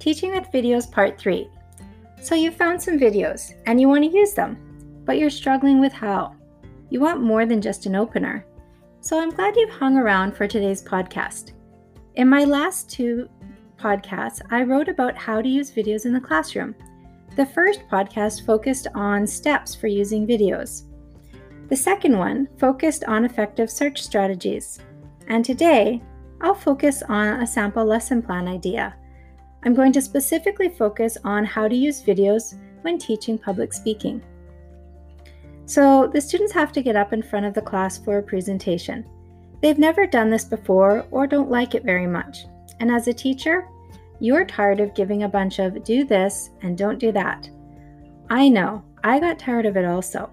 Teaching with Videos Part 3. So you found some videos and you want to use them, but you're struggling with how. You want more than just an opener. So I'm glad you've hung around for today's podcast. In my last two podcasts, I wrote about how to use videos in the classroom. The first podcast focused on steps for using videos. The second one focused on effective search strategies. And today, I'll focus on a sample lesson plan idea. I'm going to specifically focus on how to use videos when teaching public speaking. So, the students have to get up in front of the class for a presentation. They've never done this before or don't like it very much. And as a teacher, you're tired of giving a bunch of do this and don't do that. I know, I got tired of it also.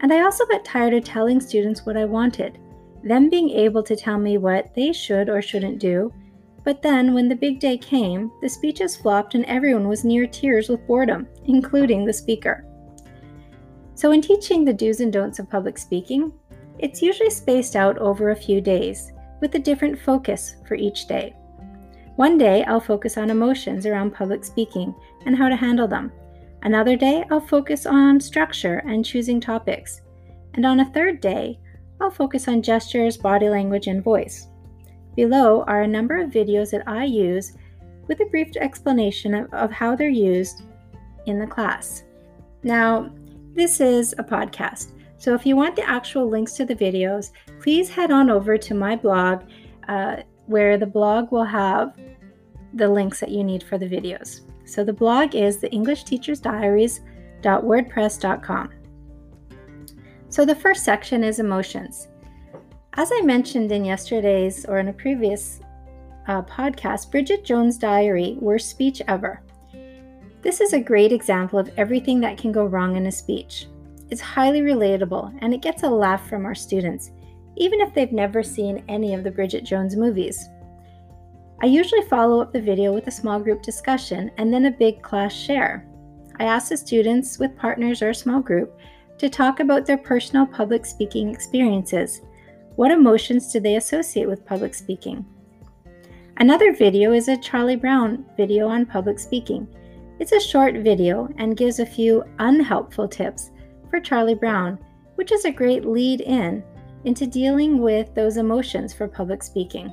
And I also got tired of telling students what I wanted, them being able to tell me what they should or shouldn't do. But then, when the big day came, the speeches flopped and everyone was near tears with boredom, including the speaker. So, in teaching the do's and don'ts of public speaking, it's usually spaced out over a few days, with a different focus for each day. One day, I'll focus on emotions around public speaking and how to handle them. Another day, I'll focus on structure and choosing topics. And on a third day, I'll focus on gestures, body language, and voice. Below are a number of videos that I use with a brief explanation of, of how they're used in the class. Now, this is a podcast, so if you want the actual links to the videos, please head on over to my blog, uh, where the blog will have the links that you need for the videos. So the blog is the English Teacher's Diaries.wordpress.com. So the first section is emotions. As I mentioned in yesterday's or in a previous uh, podcast, Bridget Jones' Diary, Worst Speech Ever. This is a great example of everything that can go wrong in a speech. It's highly relatable and it gets a laugh from our students, even if they've never seen any of the Bridget Jones movies. I usually follow up the video with a small group discussion and then a big class share. I ask the students with partners or a small group to talk about their personal public speaking experiences. What emotions do they associate with public speaking? Another video is a Charlie Brown video on public speaking. It's a short video and gives a few unhelpful tips for Charlie Brown, which is a great lead in into dealing with those emotions for public speaking.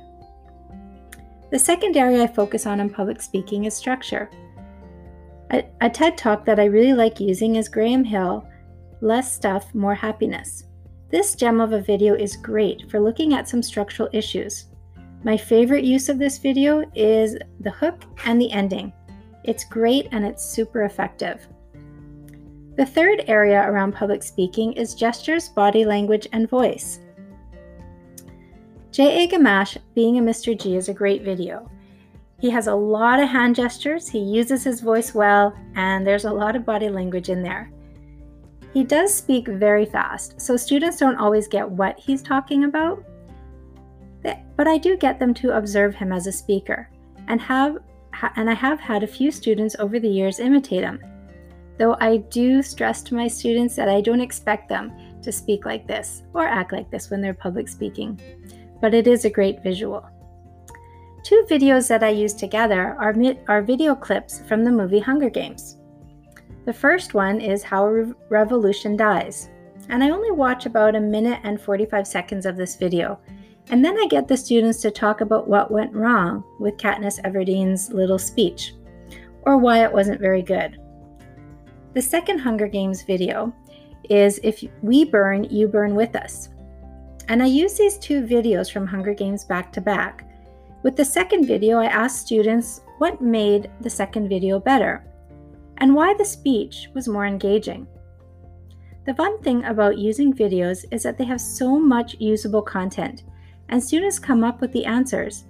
The second area I focus on in public speaking is structure. A, a TED talk that I really like using is Graham Hill Less Stuff, More Happiness. This gem of a video is great for looking at some structural issues. My favorite use of this video is the hook and the ending. It's great and it's super effective. The third area around public speaking is gestures, body language, and voice. J.A. Gamash, Being a Mr. G, is a great video. He has a lot of hand gestures, he uses his voice well, and there's a lot of body language in there. He does speak very fast, so students don't always get what he's talking about, but I do get them to observe him as a speaker, and have and I have had a few students over the years imitate him though I do stress to my students that I don't expect them to speak like this or act like this when they're public speaking, but it is a great visual. Two videos that I use together are, are video clips from the movie Hunger Games. The first one is How a Re- Revolution Dies, and I only watch about a minute and 45 seconds of this video, and then I get the students to talk about what went wrong with Katniss Everdeen's little speech, or why it wasn't very good. The second Hunger Games video is If We Burn, You Burn With Us. And I use these two videos from Hunger Games back to back. With the second video, I asked students what made the second video better and why the speech was more engaging. The fun thing about using videos is that they have so much usable content, and students come up with the answers.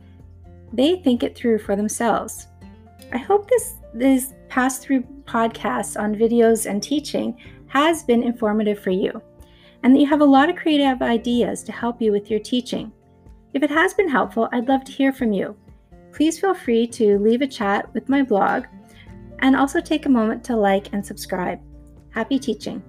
They think it through for themselves. I hope this, this pass through podcasts on videos and teaching has been informative for you, and that you have a lot of creative ideas to help you with your teaching. If it has been helpful, I'd love to hear from you. Please feel free to leave a chat with my blog and also take a moment to like and subscribe. Happy teaching!